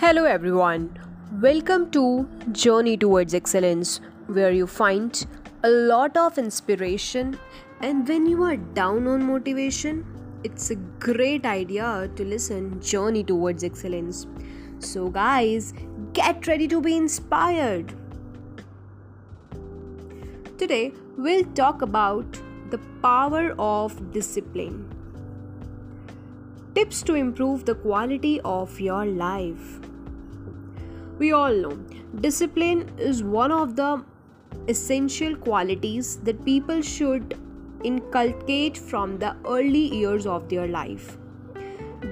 Hello, everyone. Welcome to Journey Towards Excellence, where you find a lot of inspiration. And when you are down on motivation, it's a great idea to listen Journey Towards Excellence. So, guys, get ready to be inspired. Today, we'll talk about the power of discipline. Tips to improve the quality of your life. We all know discipline is one of the essential qualities that people should inculcate from the early years of their life.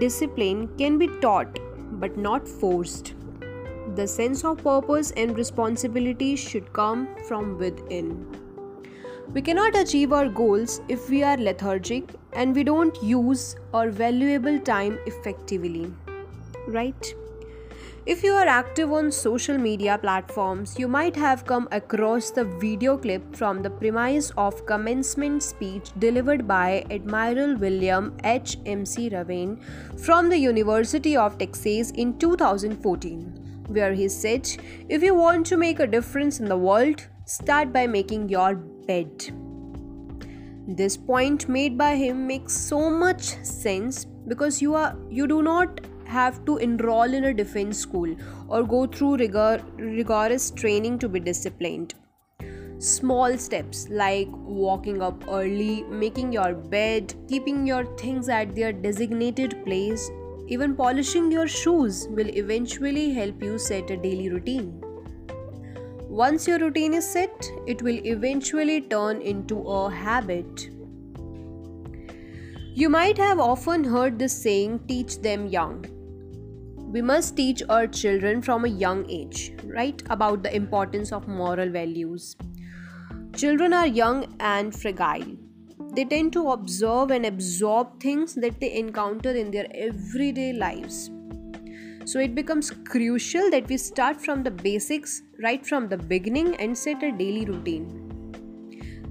Discipline can be taught but not forced. The sense of purpose and responsibility should come from within. We cannot achieve our goals if we are lethargic and we don't use our valuable time effectively. Right? If you are active on social media platforms, you might have come across the video clip from the premise of commencement speech delivered by Admiral William H. McRaven from the University of Texas in 2014, where he said, If you want to make a difference in the world, start by making your bed. This point made by him makes so much sense because you are you do not have to enroll in a defense school or go through rigor, rigorous training to be disciplined. Small steps like walking up early, making your bed, keeping your things at their designated place, even polishing your shoes will eventually help you set a daily routine. Once your routine is set, it will eventually turn into a habit. You might have often heard this saying, teach them young we must teach our children from a young age, right, about the importance of moral values. Children are young and fragile. They tend to observe and absorb things that they encounter in their everyday lives. So it becomes crucial that we start from the basics right from the beginning and set a daily routine.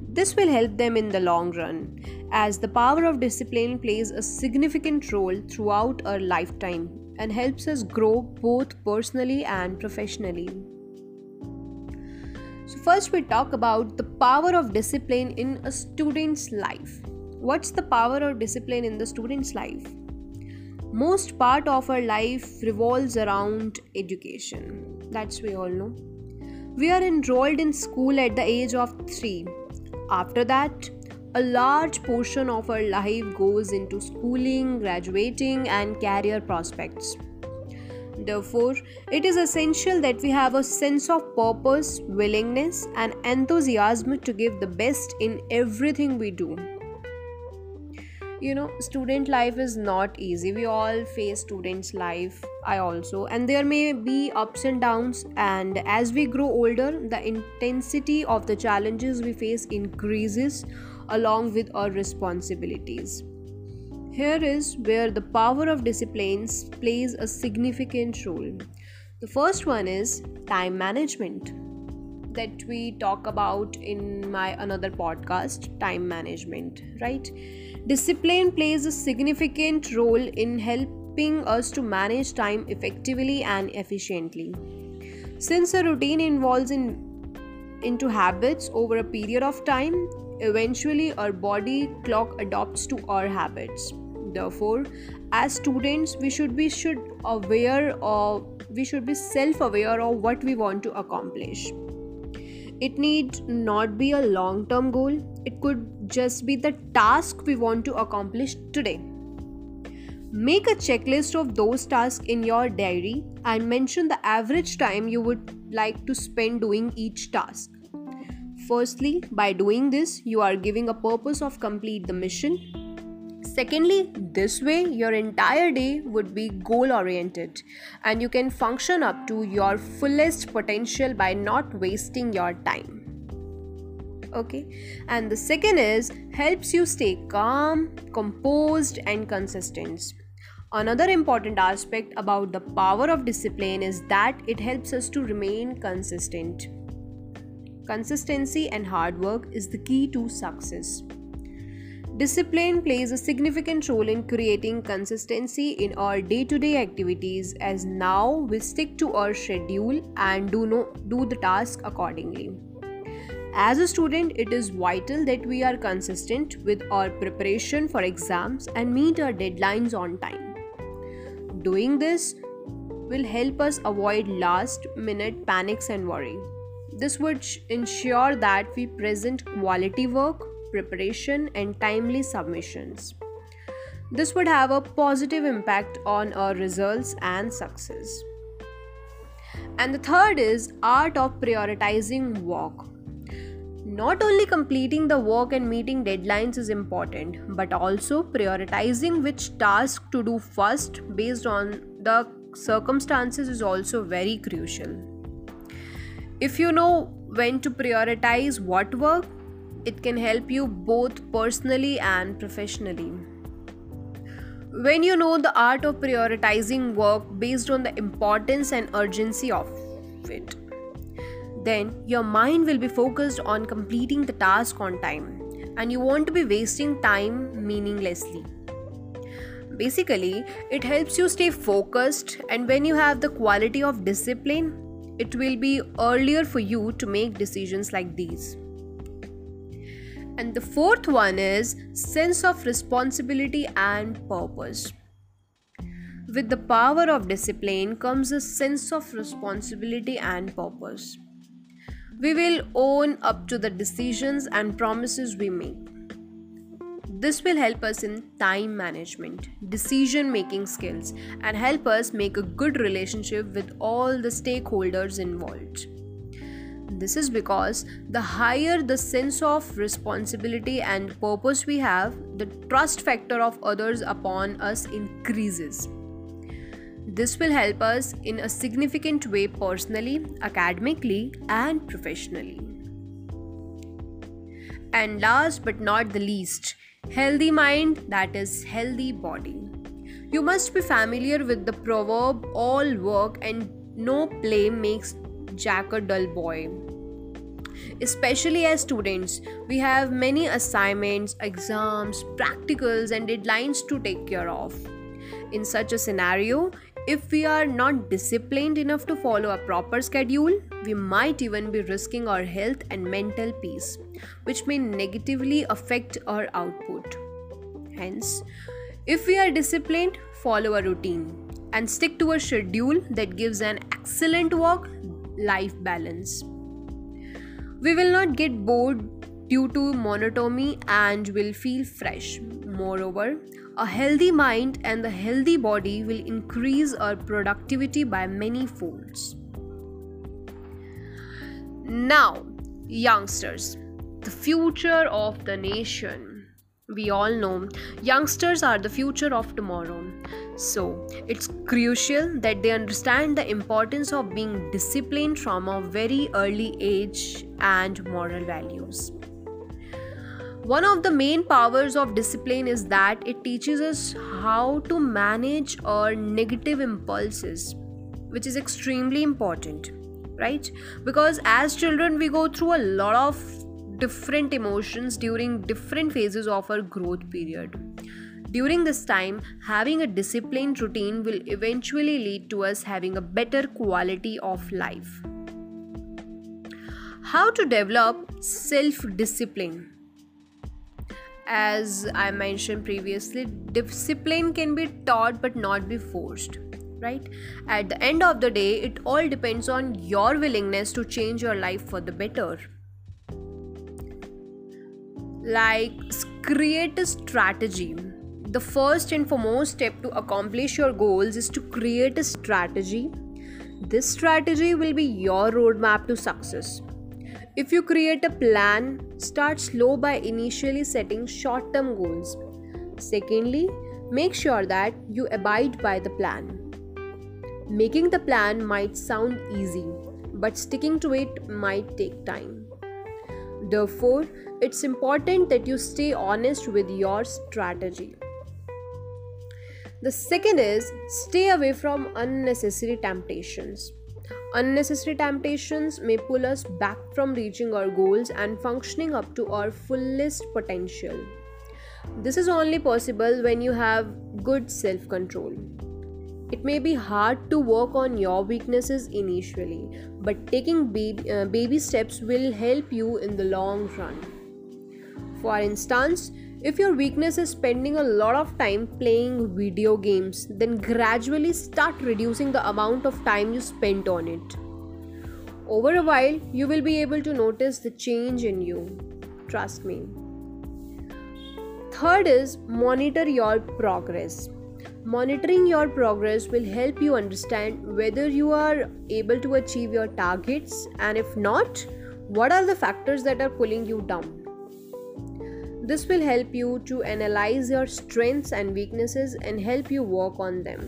This will help them in the long run, as the power of discipline plays a significant role throughout our lifetime and helps us grow both personally and professionally. So, first, we talk about the power of discipline in a student's life. What's the power of discipline in the student's life? Most part of our life revolves around education. That's we all know. We are enrolled in school at the age of 3. After that, a large portion of our life goes into schooling, graduating, and career prospects. Therefore, it is essential that we have a sense of purpose, willingness, and enthusiasm to give the best in everything we do. You know, student life is not easy. We all face students' life. I also, and there may be ups and downs. And as we grow older, the intensity of the challenges we face increases along with our responsibilities. Here is where the power of disciplines plays a significant role. The first one is time management that we talk about in my another podcast time management right discipline plays a significant role in helping us to manage time effectively and efficiently since a routine involves in into habits over a period of time Eventually, our body clock adopts to our habits. Therefore, as students, we should be should aware of we should be self-aware of what we want to accomplish. It need not be a long-term goal. It could just be the task we want to accomplish today. Make a checklist of those tasks in your diary and mention the average time you would like to spend doing each task. Firstly, by doing this, you are giving a purpose of complete the mission. Secondly, this way your entire day would be goal oriented and you can function up to your fullest potential by not wasting your time. Okay, and the second is helps you stay calm, composed, and consistent. Another important aspect about the power of discipline is that it helps us to remain consistent. Consistency and hard work is the key to success. Discipline plays a significant role in creating consistency in our day-to-day activities as now we stick to our schedule and do no, do the task accordingly. As a student, it is vital that we are consistent with our preparation for exams and meet our deadlines on time. Doing this will help us avoid last minute panics and worry. This would ensure that we present quality work preparation, and timely submissions. This would have a positive impact on our results and success. And the third is art of prioritizing work. Not only completing the work and meeting deadlines is important, but also prioritizing which task to do first based on the circumstances is also very crucial. If you know when to prioritize what work, it can help you both personally and professionally. When you know the art of prioritizing work based on the importance and urgency of it, then your mind will be focused on completing the task on time and you won't be wasting time meaninglessly. Basically, it helps you stay focused, and when you have the quality of discipline, it will be earlier for you to make decisions like these. And the fourth one is sense of responsibility and purpose. With the power of discipline comes a sense of responsibility and purpose. We will own up to the decisions and promises we make. This will help us in time management, decision making skills, and help us make a good relationship with all the stakeholders involved. This is because the higher the sense of responsibility and purpose we have, the trust factor of others upon us increases. This will help us in a significant way personally, academically, and professionally. And last but not the least, healthy mind that is healthy body. You must be familiar with the proverb all work and no play makes Jack a dull boy. Especially as students, we have many assignments, exams, practicals, and deadlines to take care of. In such a scenario, if we are not disciplined enough to follow a proper schedule, we might even be risking our health and mental peace, which may negatively affect our output. Hence, if we are disciplined, follow a routine and stick to a schedule that gives an excellent work life balance. We will not get bored due to monotony and will feel fresh. Moreover, a healthy mind and the healthy body will increase our productivity by many folds. Now, youngsters, the future of the nation we all know youngsters are the future of tomorrow. So, it's crucial that they understand the importance of being disciplined from a very early age and moral values. One of the main powers of discipline is that it teaches us how to manage our negative impulses, which is extremely important, right? Because as children, we go through a lot of different emotions during different phases of our growth period. During this time, having a disciplined routine will eventually lead to us having a better quality of life. How to develop self discipline? As I mentioned previously, discipline can be taught but not be forced right? At the end of the day it all depends on your willingness to change your life for the better. Like create a strategy. The first and foremost step to accomplish your goals is to create a strategy. This strategy will be your roadmap to success if you create a plan start slow by initially setting short term goals secondly make sure that you abide by the plan making the plan might sound easy but sticking to it might take time Therefore, it's important that you stay honest with your strategy. The second is stay away from unnecessary temptations. Unnecessary temptations may pull us back from reaching our goals and functioning up to our fullest potential. This is only possible when you have good self control. It may be hard to work on your weaknesses initially, but taking baby, uh, baby steps will help you in the long run. For instance, if your weakness is spending a lot of time playing video games, then gradually start reducing the amount of time you spend on it. Over a while, you will be able to notice the change in you. Trust me. Third is monitor your progress. Monitoring your progress will help you understand whether you are able to achieve your targets and if not, what are the factors that are pulling you down. This will help you to analyze your strengths and weaknesses and help you work on them.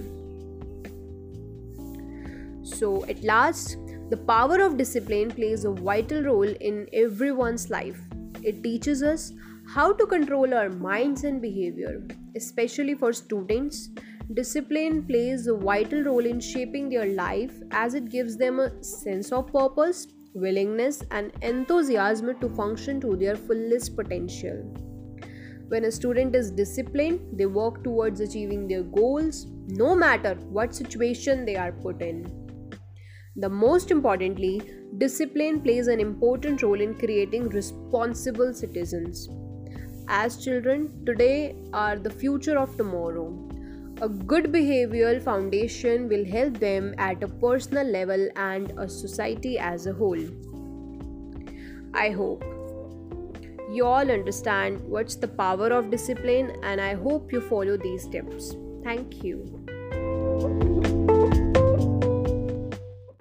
So, at last, the power of discipline plays a vital role in everyone's life. It teaches us how to control our minds and behavior, especially for students. Discipline plays a vital role in shaping their life as it gives them a sense of purpose, willingness, and enthusiasm to function to their fullest potential. When a student is disciplined, they work towards achieving their goals no matter what situation they are put in. The most importantly, discipline plays an important role in creating responsible citizens. As children, today are the future of tomorrow. A good behavioral foundation will help them at a personal level and a society as a whole. I hope you all understand what's the power of discipline, and I hope you follow these tips. Thank you.